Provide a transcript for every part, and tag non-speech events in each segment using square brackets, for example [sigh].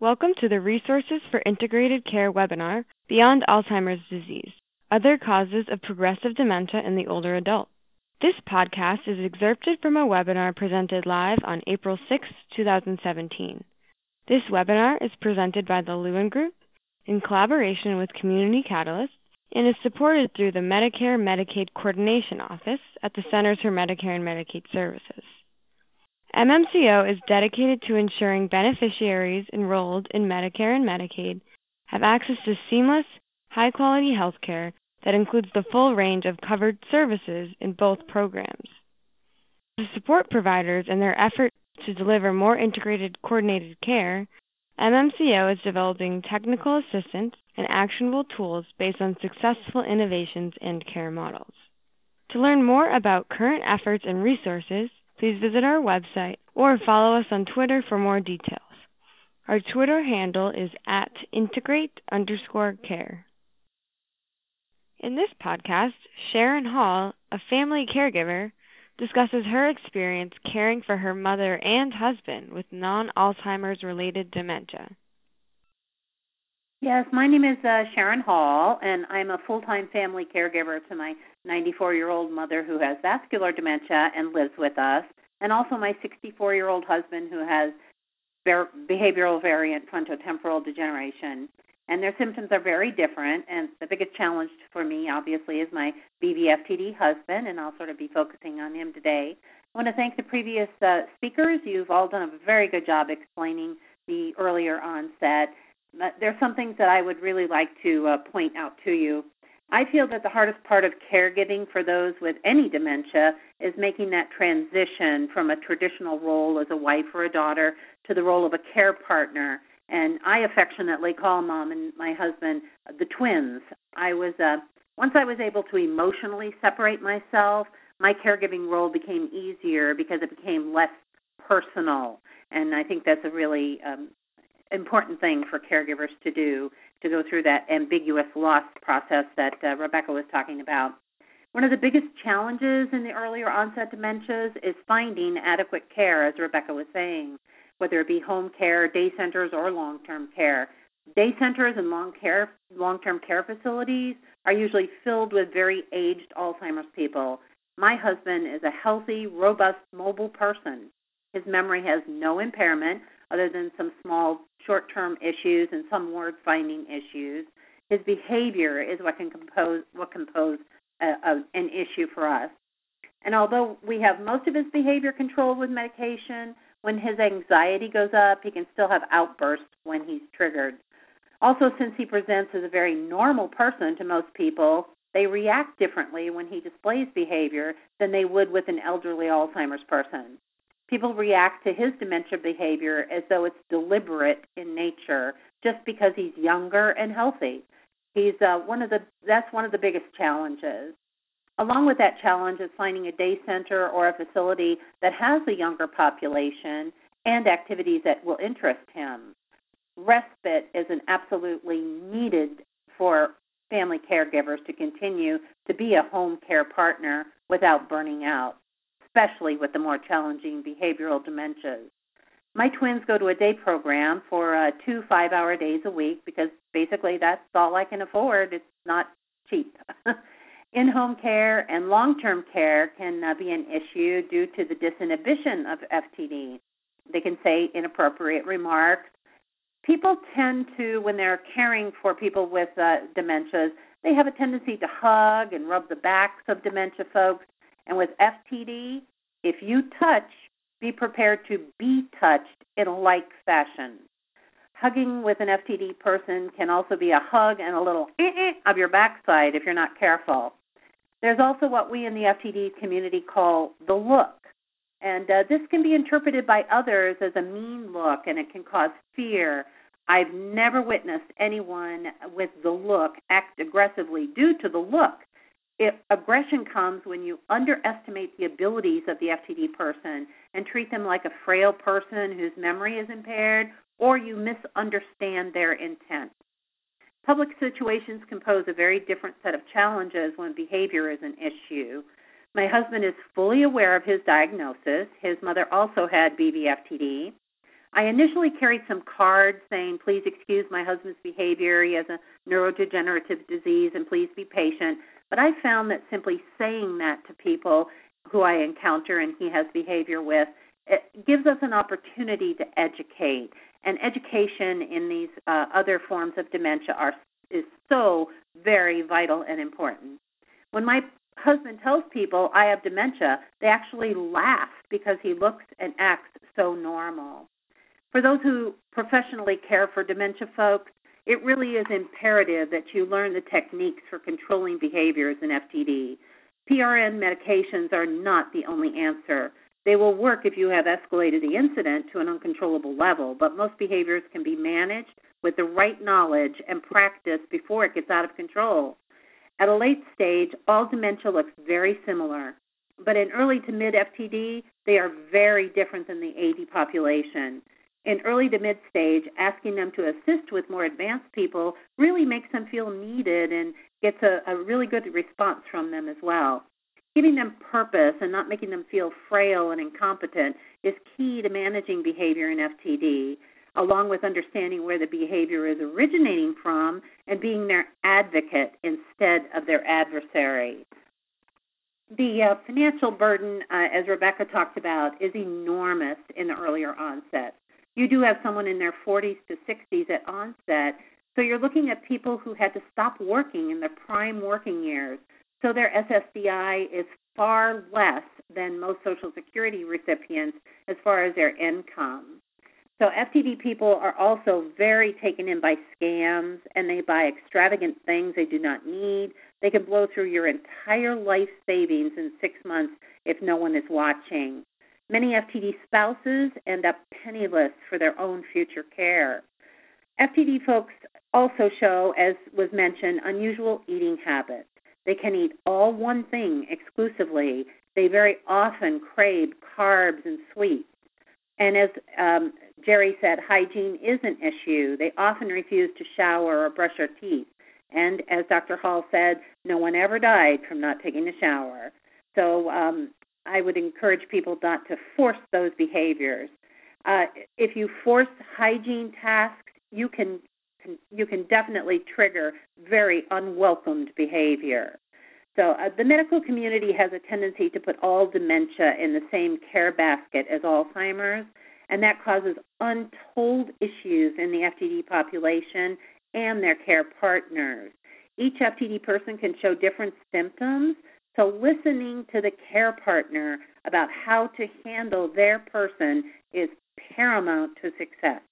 Welcome to the Resources for Integrated Care webinar, Beyond Alzheimer's Disease Other Causes of Progressive Dementia in the Older Adult. This podcast is excerpted from a webinar presented live on April 6, 2017. This webinar is presented by the Lewin Group in collaboration with Community Catalyst and is supported through the Medicare Medicaid Coordination Office at the Centers for Medicare and Medicaid Services. MMCO is dedicated to ensuring beneficiaries enrolled in Medicare and Medicaid have access to seamless, high quality health care that includes the full range of covered services in both programs. To support providers in their effort to deliver more integrated, coordinated care, MMCO is developing technical assistance and actionable tools based on successful innovations and care models. To learn more about current efforts and resources, please visit our website or follow us on Twitter for more details. Our Twitter handle is at integrate underscore care. In this podcast, Sharon Hall, a family caregiver, discusses her experience caring for her mother and husband with non Alzheimer's related dementia. Yes, my name is uh, Sharon Hall, and I'm a full time family caregiver to my 94 year old mother who has vascular dementia and lives with us, and also my 64 year old husband who has behavioral variant frontotemporal degeneration. And their symptoms are very different, and the biggest challenge for me, obviously, is my BVFTD husband, and I'll sort of be focusing on him today. I want to thank the previous uh, speakers. You've all done a very good job explaining the earlier onset. There's some things that I would really like to uh, point out to you. I feel that the hardest part of caregiving for those with any dementia is making that transition from a traditional role as a wife or a daughter to the role of a care partner. And I affectionately call mom and my husband the twins. I was uh, once I was able to emotionally separate myself, my caregiving role became easier because it became less personal. And I think that's a really um, important thing for caregivers to do to go through that ambiguous loss process that uh, Rebecca was talking about. One of the biggest challenges in the earlier onset dementias is finding adequate care, as Rebecca was saying, whether it be home care, day centers, or long term care. Day centers and long care long term care facilities are usually filled with very aged Alzheimer's people. My husband is a healthy, robust, mobile person. His memory has no impairment, other than some small short term issues and some word finding issues. His behavior is what can compose what can pose a, uh, a, an issue for us. And although we have most of his behavior controlled with medication, when his anxiety goes up, he can still have outbursts when he's triggered. Also, since he presents as a very normal person to most people, they react differently when he displays behavior than they would with an elderly Alzheimer's person people react to his dementia behavior as though it's deliberate in nature just because he's younger and healthy. He's uh, one of the that's one of the biggest challenges. Along with that challenge is finding a day center or a facility that has a younger population and activities that will interest him. Respite is an absolutely needed for family caregivers to continue to be a home care partner without burning out especially with the more challenging behavioral dementias. My twins go to a day program for uh, two five hour days a week because basically that's all I can afford. It's not cheap. [laughs] In home care and long term care can uh, be an issue due to the disinhibition of FTD. They can say inappropriate remarks. People tend to, when they're caring for people with uh, dementias, they have a tendency to hug and rub the backs of dementia folks and with FTD, if you touch, be prepared to be touched in a like fashion. Hugging with an FTD person can also be a hug and a little eh-eh of your backside if you're not careful. There's also what we in the FTD community call the look. And uh, this can be interpreted by others as a mean look and it can cause fear. I've never witnessed anyone with the look act aggressively due to the look if aggression comes when you underestimate the abilities of the FTD person and treat them like a frail person whose memory is impaired, or you misunderstand their intent. Public situations can pose a very different set of challenges when behavior is an issue. My husband is fully aware of his diagnosis. His mother also had BVFTD. I initially carried some cards saying, please excuse my husband's behavior. He has a neurodegenerative disease and please be patient. But I found that simply saying that to people who I encounter and he has behavior with, it gives us an opportunity to educate. And education in these uh, other forms of dementia are is so very vital and important. When my husband tells people I have dementia, they actually laugh because he looks and acts so normal. For those who professionally care for dementia folks, it really is imperative that you learn the techniques for controlling behaviors in FTD. PRN medications are not the only answer. They will work if you have escalated the incident to an uncontrollable level, but most behaviors can be managed with the right knowledge and practice before it gets out of control. At a late stage, all dementia looks very similar, but in early to mid FTD, they are very different than the AD population. In early to mid stage, asking them to assist with more advanced people really makes them feel needed and gets a, a really good response from them as well. Giving them purpose and not making them feel frail and incompetent is key to managing behavior in FTD along with understanding where the behavior is originating from and being their advocate instead of their adversary. The uh, financial burden, uh, as Rebecca talked about, is enormous in the earlier onset. You do have someone in their 40s to 60s at onset, so you're looking at people who had to stop working in their prime working years. So their SSDI is far less than most Social Security recipients as far as their income. So FTD people are also very taken in by scams and they buy extravagant things they do not need. They can blow through your entire life savings in six months if no one is watching. Many FTD spouses end up penniless for their own future care. FTD folks also show, as was mentioned, unusual eating habits. They can eat all one thing exclusively. They very often crave carbs and sweets. And as um, Jerry said, hygiene is an issue. They often refuse to shower or brush their teeth. And as Dr. Hall said, no one ever died from not taking a shower. So um, I would encourage people not to force those behaviors. Uh, if you force hygiene tasks, you can, you can definitely trigger very unwelcomed behavior. So uh, the medical community has a tendency to put all dementia in the same care basket as Alzheimer's, and that causes untold issues in the FTD population and their care partners. Each FTD person can show different symptoms, so listening to the care partner about how to handle their person is paramount to success.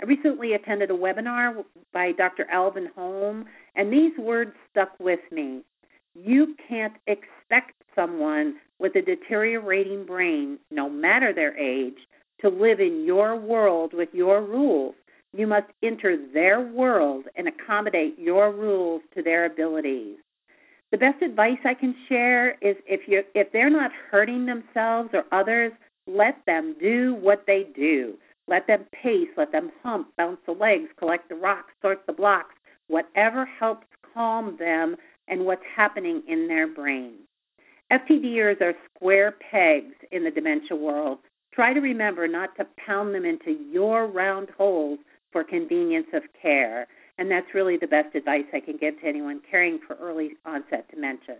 I recently attended a webinar by Dr. Alvin Holm, and these words stuck with me. You can't expect someone with a deteriorating brain, no matter their age, to live in your world with your rules. You must enter their world and accommodate your rules to their abilities. The best advice I can share is if you if they're not hurting themselves or others, let them do what they do. Let them pace, let them hump, bounce the legs, collect the rocks, sort the blocks, whatever helps calm them and what's happening in their brain. FTDers are square pegs in the dementia world. Try to remember not to pound them into your round holes for convenience of care. And that's really the best advice I can give to anyone caring for early onset dementia.